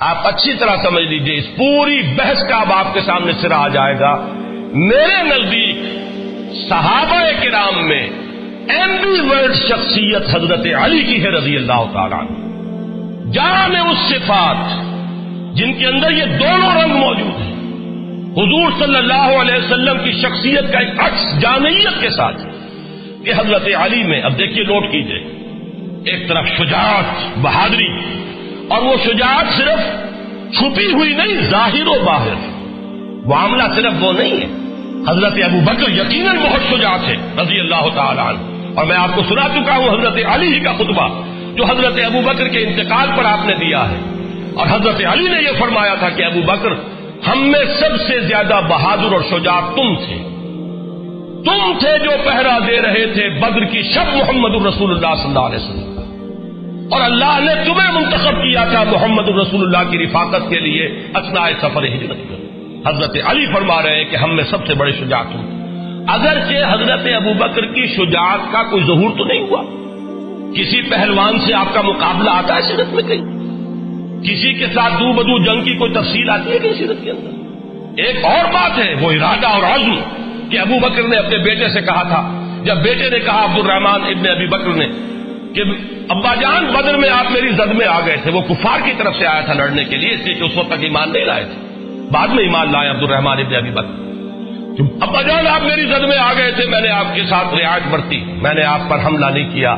آپ اچھی طرح سمجھ لیجیے، اس پوری بحث کا اب آپ کے سامنے سرا آ جائے گا۔ میرے نزدیک صحابہ کرام میں ایمبی ورڈ شخصیت حضرت علی کی ہے رضی اللہ تعالیٰ جان اس صفات جن کے اندر یہ دونوں رنگ موجود ہیں۔ حضور صلی اللہ علیہ وسلم کی شخصیت کا ایک عکس جامعیت کے ساتھ کہ حضرت علی میں، اب دیکھیے نوٹ کیجیے، ایک طرف شجاعت، بہادری اور وہ شجاعت صرف چھپی ہوئی نہیں، ظاہر و باہر۔ معاملہ صرف وہ نہیں ہے۔ حضرت ابو بکر یقیناً بہت شجاعت ہے رضی اللہ تعالیٰ عنہ۔ اور میں آپ کو سنا چکا ہوں حضرت علی کا خطبہ، جو حضرت ابو بکر کے انتقال پر آپ نے دیا ہے۔ اور حضرت علی نے یہ فرمایا تھا کہ ابو بکر، ہم میں سب سے زیادہ بہادر اور شجاع تم تھے۔ تم تھے جو پہرا دے رہے تھے بدر کی شب محمد الرسول اللہ صلی اللہ علیہ وسلم۔ اور اللہ نے تمہیں منتخب کیا تھا محمد الرسول اللہ کی رفاقت کے لیے اسنا سفر ہجرت حضرت علی فرما رہے ہیں کہ ہم میں سب سے بڑے شجاع تم اگرچہ حضرت ابو بکر کی شجاعت کا کوئی ظہور تو نہیں ہوا۔ کسی پہلوان سے آپ کا مقابلہ آتا ہے سیرت میں کہیں۔ کسی کے ساتھ دو بدو جنگ کی کوئی تفصیل آتی ہے کہ سیرت کے اندر؟ ایک اور بات ہے، وہ ارادہ اور عزم کہ ابو بکر نے اپنے بیٹے سے کہا تھا۔ جب بیٹے نے کہا عبد الرحمان ابن ابی بکر نے کہ ابا جان بدر میں آپ میری زد میں آ گئے تھے، وہ کفار کی طرف سے آیا تھا لڑنے کے لیے، اس لیے کہ اس وقت تک ایمان نہیں لائے تھے۔ بعد میں ایمان لائے عبد الرحمان ابن ابی بکر۔ ابا جان آپ میری زد میں آ گئے تھے، میں نے آپ کے ساتھ رعایت برتی، میں نے آپ پر حملہ نہیں کیا۔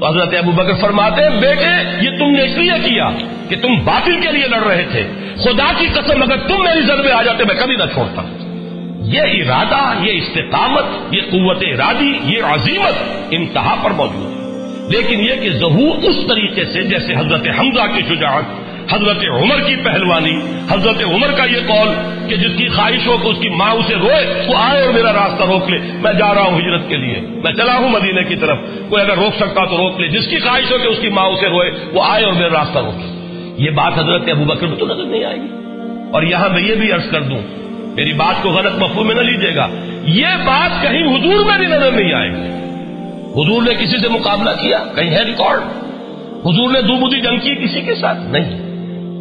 تو حضرت ابو بکر فرماتے ہیں، بیٹے، یہ تم نے اس لیے کیا کہ تم باطل کے لیے لڑ رہے تھے۔ خدا کی قسم، اگر تم میری زد میں آ جاتے، میں کبھی نہ چھوڑتا۔ یہ ارادہ، یہ استقامت، یہ قوت ارادی، یہ عظیمت انتہا پر موجود ہے۔ لیکن یہ کہ ظہور اس طریقے سے جیسے حضرت حمزہ کی شجاعت، حضرت عمر کی پہلوانی، حضرت عمر کا یہ قول کہ جس کی خواہش ہو کہ اس کی ماں اسے روئے، وہ آئے اور میرا راستہ روک لے۔ میں جا رہا ہوں ہجرت کے لیے۔ میں چلا ہوں مدینے کی طرف۔ کوئی اگر روک سکتا تو روک لے۔ جس کی خواہش ہو کہ اس کی ماں اسے روئے، وہ آئے اور میرا راستہ روکے یہ بات حضرت ابو بکر میں تو نظر نہیں آئے گی۔ اور یہاں میں یہ بھی عرض کر دوں، میری بات کو غلط مفہوم میں نہ لیجیے گا۔ یہ بات کہیں حضور میں بھی نظر نہیں آئے گی۔ حضور نے کسی سے مقابلہ کیا؟ کہیں ہے ریکارڈ؟ حضور نے دو بدی جنگ کی کسی کے ساتھ؟ نہیں۔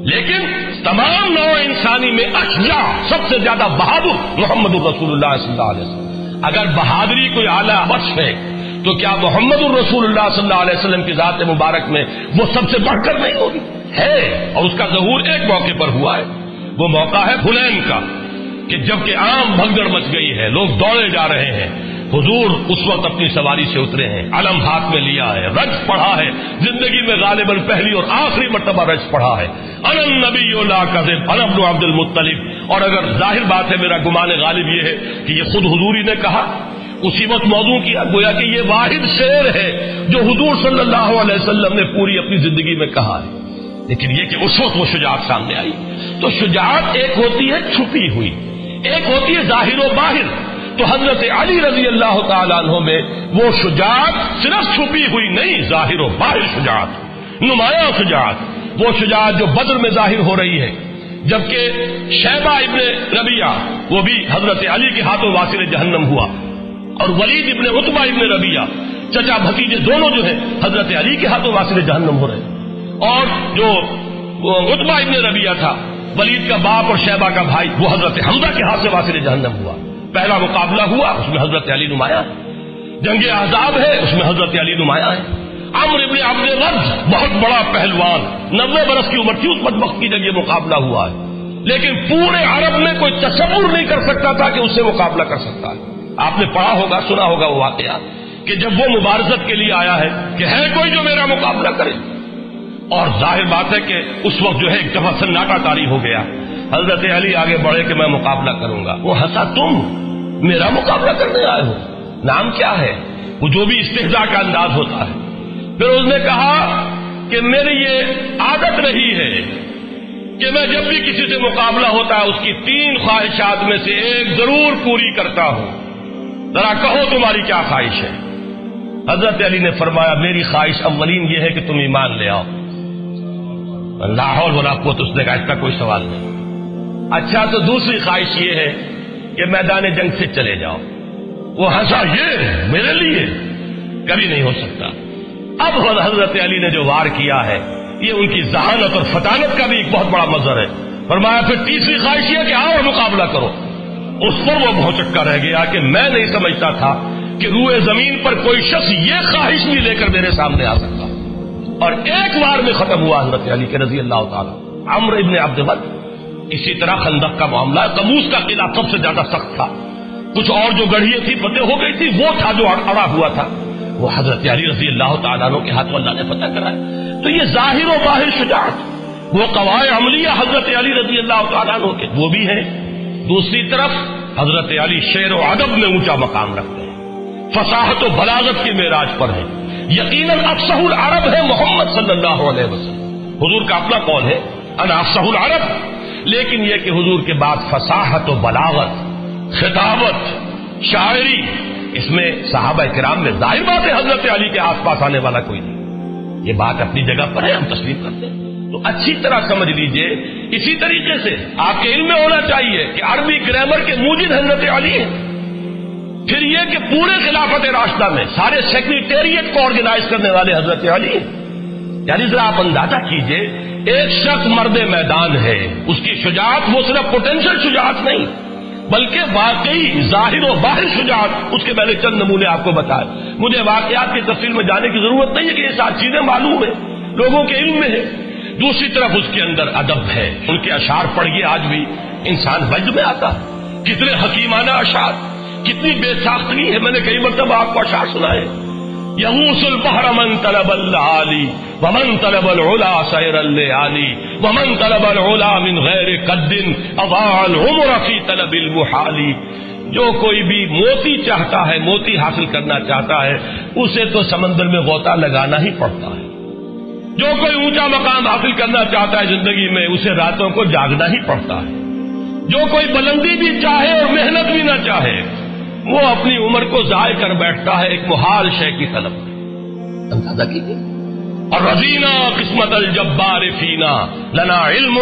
لیکن تمام نو انسانی میں اشجا سب سے زیادہ بہادر محمد الرسول اللہ صلی اللہ علیہ وسلم۔ اگر بہادری کوئی اعلیٰ بخش ہے، تو کیا محمد الرسول اللہ صلی اللہ علیہ وسلم کی ذات مبارک میں وہ سب سے بڑھ کر نہیں ہوگی؟ ہے، اور اس کا ظہور ایک موقع پر ہوا ہے۔ وہ موقع ہے فلین کا، کہ جبکہ عام بھگدڑ مچ گئی ہے، لوگ دوڑے جا رہے ہیں۔ حضور اس وقت اپنی سواری سے اترے ہیں، علم ہاتھ میں لیا ہے رج پڑھا ہے، زندگی میں غالباً پہلی اور آخری مرتبہ رج پڑھا ہے۔ الم نبی الم عبد المطلف اور اگر ظاہر بات ہے، میرا گمان غالب یہ ہے کہ یہ خود حضوری نے کہا۔ اسی وقت موضوع کیا، گویا کہ یہ واحد شعر ہے جو حضور صلی اللہ علیہ وسلم نے پوری اپنی زندگی میں کہا ہے۔ لیکن یہ کہ اس وقت وہ شجاعت سامنے آئی۔ تو شجاعت ایک ہوتی ہے، چھپی ہوئی۔ ایک ہوتی ہے ظاہر و باہر۔ تو حضرت علی رضی اللہ تعالیٰ عنہ میں وہ شجاعت صرف چھپی ہوئی نہیں، ظاہر و باہر شجاعت، نمایاں شجاعت، وہ شجاعت جو بدر میں ظاہر ہو رہی ہے۔ جبکہ شہبہ ابن ربیہ وہ بھی حضرت علی کے ہاتھوں واسر جہنم ہوا۔ اور ولید ابن اتبا ابن ربیہ چچا بھتیجے دونوں جو ہیں، حضرت علی کے ہاتھوں واسر جہنم ہو رہے اور جو اتبا ابن ربیہ تھا، ولید کا باپ اور شہبہ کا بھائی، وہ حضرت حمزہ کے ہاتھ سے واسر جہنم ہوا۔ پہلا مقابلہ ہوا، اس میں حضرت علی نمایاں جنگ عذاب ہے، اس میں حضرت علی نمایاں ہے امر ابن عبد رد بہت بڑا پہلوان نبے برس کی عمر تھی، اس وقت کی جب یہ مقابلہ ہوا ہے۔ لیکن پورے عرب میں کوئی تصور نہیں کر سکتا تھا کہ اس سے مقابلہ کر سکتا ہے۔ آپ نے پڑھا ہوگا، سنا ہوگا وہ واقعہ کہ جب وہ مبارزت کے لیے آیا ہے کہ ہے کوئی جو میرا مقابلہ کرے۔ اور ظاہر بات ہے کہ اس وقت جو ہے ایک دفعہ سناٹا کاری ہو گیا۔ حضرت علی آگے بڑھے کہ میں مقابلہ کروں گا۔ وہ ہنسا، تم میرا مقابلہ کرنے آئے ہو۔ نام کیا ہے؟ وہ جو بھی استحجا کا انداز ہوتا ہے۔ پھر اس نے کہا کہ میری یہ عادت رہی ہے کہ میں جب بھی کسی سے مقابلہ ہوتا ہے اس کی تین خواہشات میں سے ایک ضرور پوری کرتا ہوں۔ ذرا کہو تمہاری کیا خواہش ہے؟ حضرت علی نے فرمایا، میری خواہش اولین یہ ہے کہ تم ایمان لے آؤ۔ لاہور بنا کو تو اس نے کہا، اس کا کوئی سوال نہیں۔ اچھا تو دوسری خواہش یہ ہے کہ میدان جنگ سے چلے جاؤ۔ وہ ہنسا، یہ میرے لیے کبھی نہیں ہو سکتا۔ اب حضرت علی نے جو وار کیا ہے، یہ ان کی ذہانت اور فطانت کا بھی ایک بہت بڑا مظہر ہے۔ فرمایا، پھر تیسری خواہش یہ کہ آؤ مقابلہ کرو۔ اس پر وہ بہت چکا رہ گیا کہ میں نہیں سمجھتا تھا کہ روئے زمین پر کوئی شخص یہ خواہش نہیں لے کر میرے سامنے آ سکتا۔ اور ایک بار میں ختم ہوا حضرت علی کے رضی اللہ تعالیٰ۔ عمر ابن عبد بد اسی طرح خندق کا معاملہ کموس کا قلعہ سب سے زیادہ سخت تھا۔ کچھ اور جو گڑھیے تھی فتح ہو گئی تھی، وہ تھا جو اڑا ہوا تھا۔ وہ حضرت علی رضی اللہ تعالیٰ کے ہاتھوں اللہ نے فتح کرا تو یہ ظاہر و باہر شجاعت، وہ قواعد عملیہ حضرت علی رضی اللہ تعالیٰ کے۔ وہ بھی ہیں۔ دوسری طرف حضرت علی شیر و ادب میں اونچا مقام رکھتے ہیں۔ فصاحت و بلاغت کی معراج پر ہے یقیناً افسح العرب ہے محمد صلی اللہ علیہ وسلم۔ حضور کا اپنا قول ہے ان افسح العرب۔ لیکن یہ کہ حضور کے بعد فصاحت و بلاغت، خطابت، شاعری، اس میں صحابہ کرام میں ظاہر بات ہے حضرت علی کے آس پاس آنے والا کوئی نہیں۔ یہ بات اپنی جگہ پر ہے، ہم تسلیم کرتے ہیں۔ تو اچھی طرح سمجھ لیجیے، اسی طریقے سے آپ کے علم میں ہونا چاہیے کہ عربی گرامر کے موجود حضرت علی ہیں۔ پھر یہ کہ پورے خلافت راستہ میں سارے سیکریٹریٹ کو آرگنائز کرنے والے حضرت علی ہیں۔ یعنی ذرا آپ اندازہ کیجیے، ایک شخص مرد میدان ہے، اس کی شجاعت وہ صرف پوٹینشیل شجاعت نہیں، بلکہ واقعی ظاہر و باہر شجاعت اس کے میں نے چند نمونے آپ کو بتائے۔ مجھے واقعات کی تفصیل میں جانے کی ضرورت نہیں ہے کہ یہ سات چیزیں معلوم ہیں، لوگوں کے علم میں ہے دوسری طرف اس کے اندر ادب ہے، ان کے اشعار پڑھیے آج بھی انسان وجد میں آتا کتنے حکیمانہ اشعار، کتنی بے ساختگی ہے، میں نے کئی مرتبہ آپ کو اشعار سنائے۔ یہوس البحر من طلب العالی ومن طلب العلا سیر العالی ومن طلب العلا من غیر قد اضاع العمر فی طلب المحالی جو کوئی بھی موتی چاہتا ہے، موتی حاصل کرنا چاہتا ہے، اسے تو سمندر میں غوطہ لگانا ہی پڑتا ہے۔ جو کوئی اونچا مقام حاصل کرنا چاہتا ہے زندگی میں، اسے راتوں کو جاگنا ہی پڑتا ہے۔ جو کوئی بلندی بھی چاہے اور محنت بھی نہ چاہے وہ اپنی عمر کو ضائع کر بیٹھتا ہے ایک محال شے کی طلب اندازہ کیجیے اور رضینہ قسمت الجبار فینا، لنا علم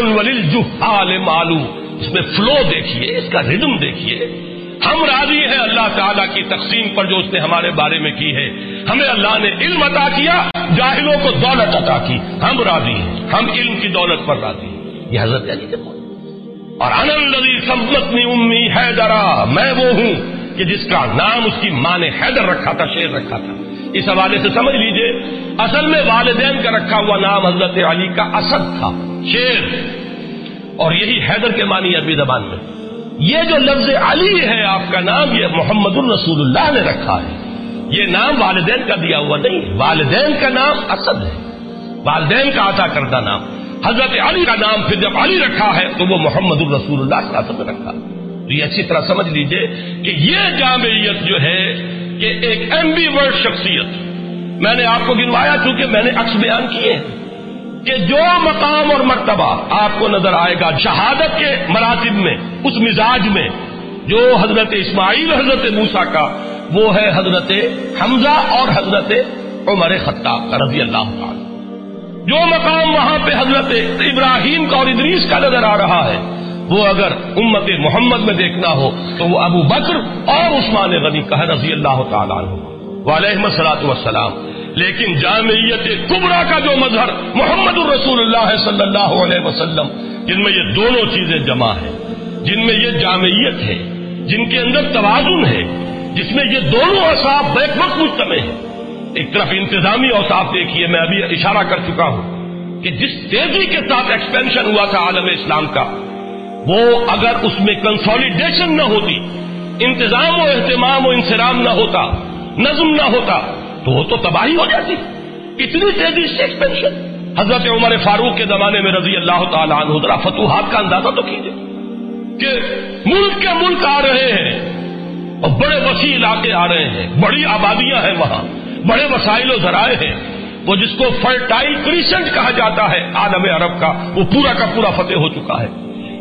معلوم۔ اس میں فلو دیکھیے، اس کا ردم دیکھیے۔ ہم راضی ہیں اللہ تعالیٰ کی تقسیم پر جو اس نے ہمارے بارے میں کی ہے۔ ہمیں اللہ نے علم عطا کیا، جاہلوں کو دولت عطا کی۔ ہم راضی ہیں، ہم علم کی دولت پر راضی ہیں۔ یہ حضرت علی کے اور آنند علی سمت امی حیدرا، میں وہ ہوں۔ کہ جس کا نام اس کی ماں نے حیدر رکھا تھا، شیر رکھا تھا۔ اس حوالے سے سمجھ لیجیے، اصل میں والدین کا رکھا ہوا نام حضرت علی کا اسد تھا، شیر۔ اور یہی حیدر کے معنی عربی زبان میں۔ یہ جو لفظ علی ہے، آپ کا نام یہ محمد الرسول اللہ نے رکھا ہے۔ یہ نام والدین کا دیا ہوا نہیں، والدین کا نام اسد ہے۔ والدین کا عطا کردہ نام۔ حضرت علی کا نام پھر جب علی رکھا ہے، تو وہ محمد الرسول اللہ کے اسد رکھا۔ تو یہ اچھی طرح سمجھ لیجیے کہ یہ جامعیت جو ہے کہ ایک ایم بی ورڈ شخصیت میں نے آپ کو گنوایا چونکہ میں نے عکس بیان کیے کہ جو مقام اور مرتبہ آپ کو نظر آئے گا شہادت کے مراتب میں، اس مزاج میں، جو حضرت اسماعیل، حضرت موسا کا، وہ ہے حضرت حمزہ اور حضرت عمر خطاب کا، رضی اللہ تعالی جو مقام وہاں پہ حضرت ابراہیم کا اور ادریس کا نظر آ رہا ہے وہ اگر امت محمد میں دیکھنا ہو تو وہ ابو بکر اور عثمان غنی کا ہے رضی اللہ تعالیٰ عنہ۔ علیہ سلاۃ وسلام لیکن جامعیت کبرا کا جو مظہر محمد الرسول اللہ صلی اللہ علیہ وسلم، جن میں یہ دونوں چیزیں جمع ہیں، جن میں یہ جامعیت ہے، جن کے اندر توازن ہے، جس میں یہ دونوں اصاف بیک وقت مجتمع ہیں۔ ایک طرف انتظامی اوساف دیکھیے، میں ابھی اشارہ کر چکا ہوں کہ جس تیزی کے ساتھ ایکسپینشن ہوا تھا عالم اسلام کا وہ اگر اس میں کنسالیڈیشن نہ ہوتی، انتظام و اہتمام و انسرام نہ ہوتا، نظم نہ ہوتا، تو وہ تو تباہی ہو جاتی۔ اتنی تیزی سے ایکسپینشن حضرت عمر فاروق کے زمانے میں رضی اللہ تعالیٰ عنہ ذرا فتوحات کا اندازہ تو کیجیے کہ ملک کے ملک آ رہے ہیں اور بڑے وسیع علاقے آ رہے ہیں، بڑی آبادیاں ہیں وہاں، بڑے وسائل و ذرائع ہیں۔ وہ جس کو فرٹائل کریسنٹ کہا جاتا ہے، عالم عرب کا، وہ پورا کا پورا فتح ہو چکا ہے۔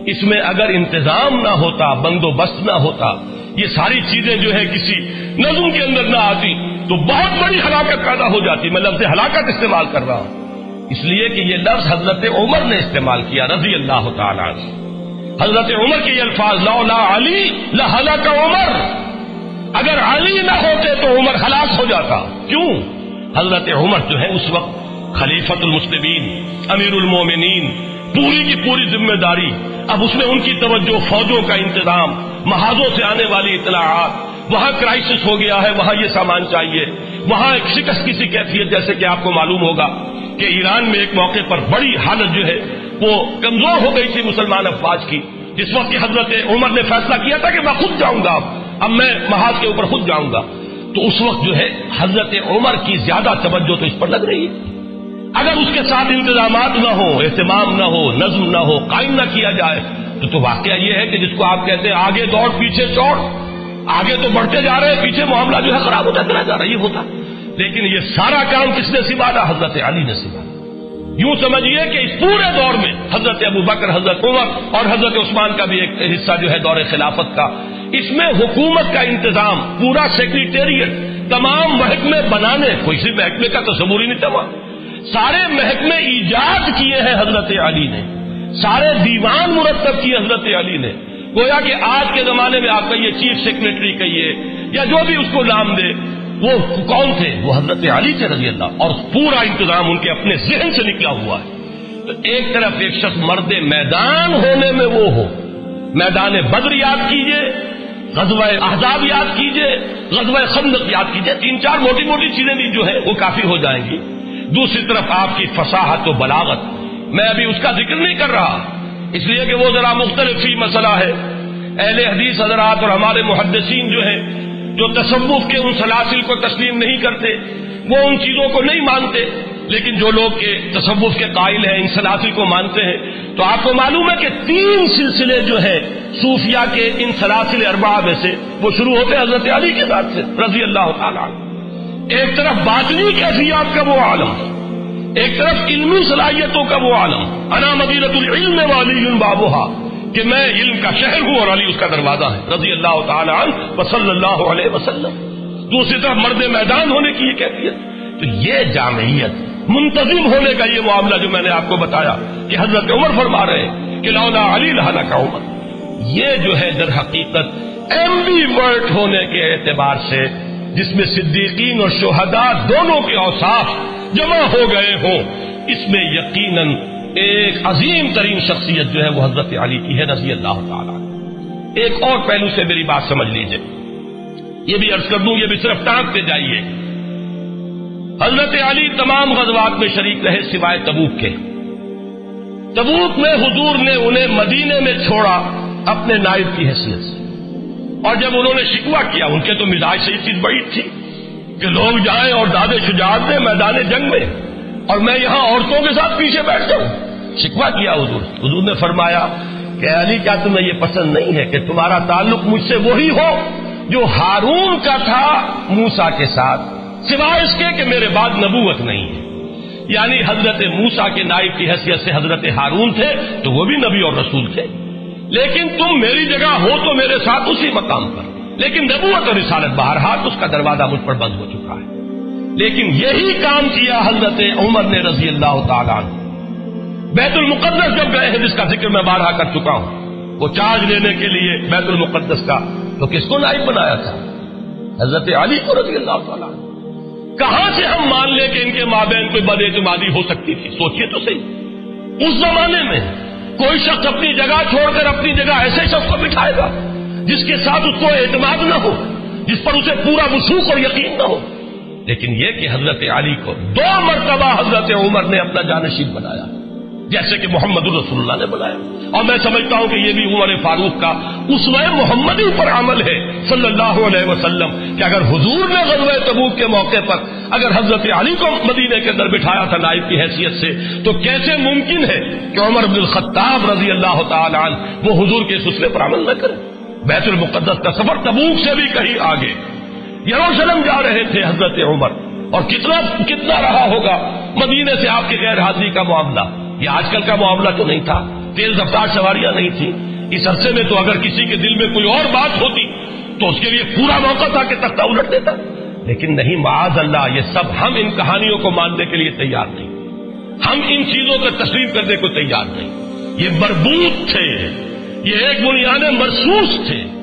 اس میں اگر انتظام نہ ہوتا، بندوبست نہ ہوتا، یہ ساری چیزیں جو ہے کسی نظم کے اندر نہ آتی، تو بہت بڑی ہلاکت پیدا ہو جاتی۔ میں لفظ ہلاکت استعمال کر رہا ہوں۔ اس لیے کہ یہ لفظ حضرت عمر نے استعمال کیا، رضی اللہ تعالیٰ حضرت عمر کے یہ الفاظ لا علی لا کا عمر۔ اگر علی نہ ہوتے تو عمر ہلاک ہو جاتا۔ کیوں؟ حضرت عمر جو ہے اس وقت خلیفت المسلمین، امیر المومنین، پوری کی پوری ذمہ داری اب اس میں ان کی توجہ فوجوں کا انتظام، محاذوں سے آنے والی اطلاعات، وہاں کرائسس ہو گیا ہے، وہاں یہ سامان چاہیے۔ وہاں ایک شکست کی سی کیفیت جیسے کہ آپ کو معلوم ہوگا کہ ایران میں ایک موقع پر بڑی حالت جو ہے، وہ کمزور ہو گئی تھی مسلمان افواج کی۔ جس وقت کی حضرت عمر نے فیصلہ کیا تھا کہ میں خود جاؤں گا اب اب میں محاذ کے اوپر خود جاؤں گا۔ تو اس وقت جو ہے، حضرت عمر کی زیادہ توجہ تو اس پر لگ رہی ہے۔ اگر اس کے ساتھ انتظامات نہ ہو اہتمام نہ ہو، نظم نہ ہو، قائم نہ کیا جائے، تو تو واقعہ یہ ہے کہ جس کو آپ کہتے ہیں آگے دوڑ، پیچھے چوڑ، آگے تو بڑھتے جا رہے ہیں، پیچھے معاملہ جو ہے خراب ہوتا چلا جا رہا ہے یہ ہوتا۔ لیکن یہ سارا کام کس نے سنبھالا حضرت علی نے سنبھالا یوں سمجھیے کہ اس پورے دور میں حضرت ابو بکر، حضرت عمر اور حضرت عثمان کا بھی ایک حصہ جو ہے دور خلافت کا۔ اس میں حکومت کا انتظام، پورا سیکریٹریٹ، تمام محکمے بنانے، کوئی سی محکمے کا تصور ہی نہیں تمام سارے محکمے ایجاد کیے ہیں حضرت علی نے۔ سارے دیوان مرتب کیے حضرت علی نے۔ گویا کہ آج کے زمانے میں آپ کہیے چیف سیکرٹری کہیے یا جو بھی اس کو نام دے، وہ کون تھے؟ وہ حضرت علی تھے رضی اللہ۔ اور پورا انتظام ان کے اپنے ذہن سے نکلا ہوا ہے۔ تو ایک طرف ایک شخص مرد میدان ہونے میں وہ ہو۔ میدان بدر یاد کیجیے، غزوہ احزاب یاد کیجیے، غزوہ خندق یاد کیجیے۔ تین چار موٹی موٹی چیزیں بھی جو ہے وہ کافی ہو جائیں گی۔ دوسری طرف آپ کی فصاحت و بلاغت۔ میں ابھی اس کا ذکر نہیں کر رہا۔ اس لیے کہ وہ ذرا مختلف ہی مسئلہ ہے۔ اہل حدیث حضرات اور ہمارے محدثین جو ہیں، جو تصوف کے ان سلاسل کو تسلیم نہیں کرتے، وہ ان چیزوں کو نہیں مانتے۔ لیکن جو لوگ کے تصوف کے قائل ہیں، ان سلاسل کو مانتے ہیں، تو آپ کو معلوم ہے کہ تین سلسلے جو ہیں صوفیہ کے ان سلاسل اربا میں سے، وہ شروع ہوتے حضرت علی کے ساتھ سے، رضی اللہ تعالیٰ ایک طرف باطنی کیفیات کا وہ عالم، ایک طرف علمی صلاحیتوں کا وہ عالم۔ انا مدینت العلم والی بابوہا کہ میں علم کا شہر ہوں اور علی اس کا دروازہ ہے۔ رضی اللہ تعالیٰ عنہ صلی اللہ علیہ وسلم۔ دوسری طرف مرد میدان ہونے کی یہ کیفیت۔ تو یہ جامعیت منتظم ہونے کا یہ معاملہ جو میں نے آپ کو بتایا کہ حضرت عمر فرما رہے ہیں کہ لولا علی لہلا کا عمر۔ یہ جو ہے در حقیقت ایم بی ورٹ ہونے کے اعتبار سے جس میں صدیقین اور شہداء دونوں کے اوساف جمع ہو گئے ہوں، اس میں یقیناً ایک عظیم ترین شخصیت جو ہے وہ حضرت علی کی ہے، رضی اللہ تعالی ایک اور پہلو سے میری بات سمجھ لیجیے۔ یہ بھی عرض کر دوں، یہ بھی صرف ٹانک پہ جائیے۔ حضرت علی تمام غزوات میں شریک رہے سوائے تبوک کے۔ تبوک میں حضور نے انہیں مدینے میں چھوڑا اپنے نائب کی حیثیت سے۔ اور جب انہوں نے شکوا کیا، ان کے تو مزاج سے یہ چیز بڑی تھی کہ لوگ جائیں اور دادے شجاعت دیں میدان جنگ میں۔ اور میں یہاں عورتوں کے ساتھ پیچھے بیٹھ جاؤں شکوا کیا حضور۔ حضور نے فرمایا کہ علی، کیا تمہیں یہ پسند نہیں ہے کہ تمہارا تعلق مجھ سے وہی ہو جو ہارون کا تھا موسا کے ساتھ؟ سوائے اس کے کہ میرے بعد نبوت نہیں ہے۔ یعنی حضرت موسا کے نائب کی حیثیت سے حضرت ہارون تھے تو وہ بھی نبی اور رسول تھے۔ لیکن تم میری جگہ ہو تو میرے ساتھ اسی مقام پر۔ لیکن نبوت اور رسالت باہر اس کا دروازہ مجھ پر بند ہو چکا ہے۔ لیکن یہی کام کیا حضرت عمر نے رضی اللہ تعالیٰ بیت المقدس جب گئے ہیں، جس کا ذکر میں بارہ کر چکا ہوں، وہ چارج لینے کے لیے بیت المقدس کا تو کس کو نائب بنایا تھا؟ حضرت علی کو رضی اللہ تعالیٰ کہاں سے ہم مان لیں کہ ان کے ماں بہن کوئی بد اعتمادی ہو سکتی تھی؟ سوچیے تو صحیح۔ اس زمانے میں کوئی شخص اپنی جگہ چھوڑ کر اپنی جگہ ایسے شخص کو بٹھائے گا جس کے ساتھ اس کو اعتماد نہ ہو، جس پر اسے پورا وسوخ اور یقین نہ ہو۔ لیکن یہ کہ حضرت علی کو دو مرتبہ حضرت عمر نے اپنا جانشین بنایا۔ جیسے کہ محمد الرسول اللہ نے بنایا۔ اور میں سمجھتا ہوں کہ یہ بھی عمر فاروق کا اس محمدی پر عمل ہے، صلی اللہ علیہ وسلم، کہ اگر حضور نے غزوہ تبوک کے موقع پر اگر حضرت علی کو مدینے کے اندر بٹھایا تھا نائب کی حیثیت سے، تو کیسے ممکن ہے کہ عمر بن الخطاب رضی اللہ تعالی عنہ وہ حضور کے سلسلے پر عمل نہ کرے؟ بیت المقدس کا سفر تبوک سے بھی کہیں آگے۔ یروشلم جا رہے تھے حضرت عمر، اور کتنا کتنا رہا ہوگا؟ مدینے سے آپ کی غیر حاضری کا معاملہ۔ یہ آج کل کا معاملہ تو نہیں تھا۔ تیز رفتار سواریاں نہیں تھی۔ اس عرصے میں تو اگر کسی کے دل میں کوئی اور بات ہوتی تو اس کے لیے پورا موقع تھا کہ تختہ الٹ دیتا۔ لیکن نہیں، معاذ اللہ، یہ سب ہم ان کہانیوں کو ماننے کے لیے تیار نہیں ہم ان چیزوں کا تسلیم کرنے کو تیار نہیں یہ مربوط تھے۔ یہ ایک بنیاد مرسوس تھے۔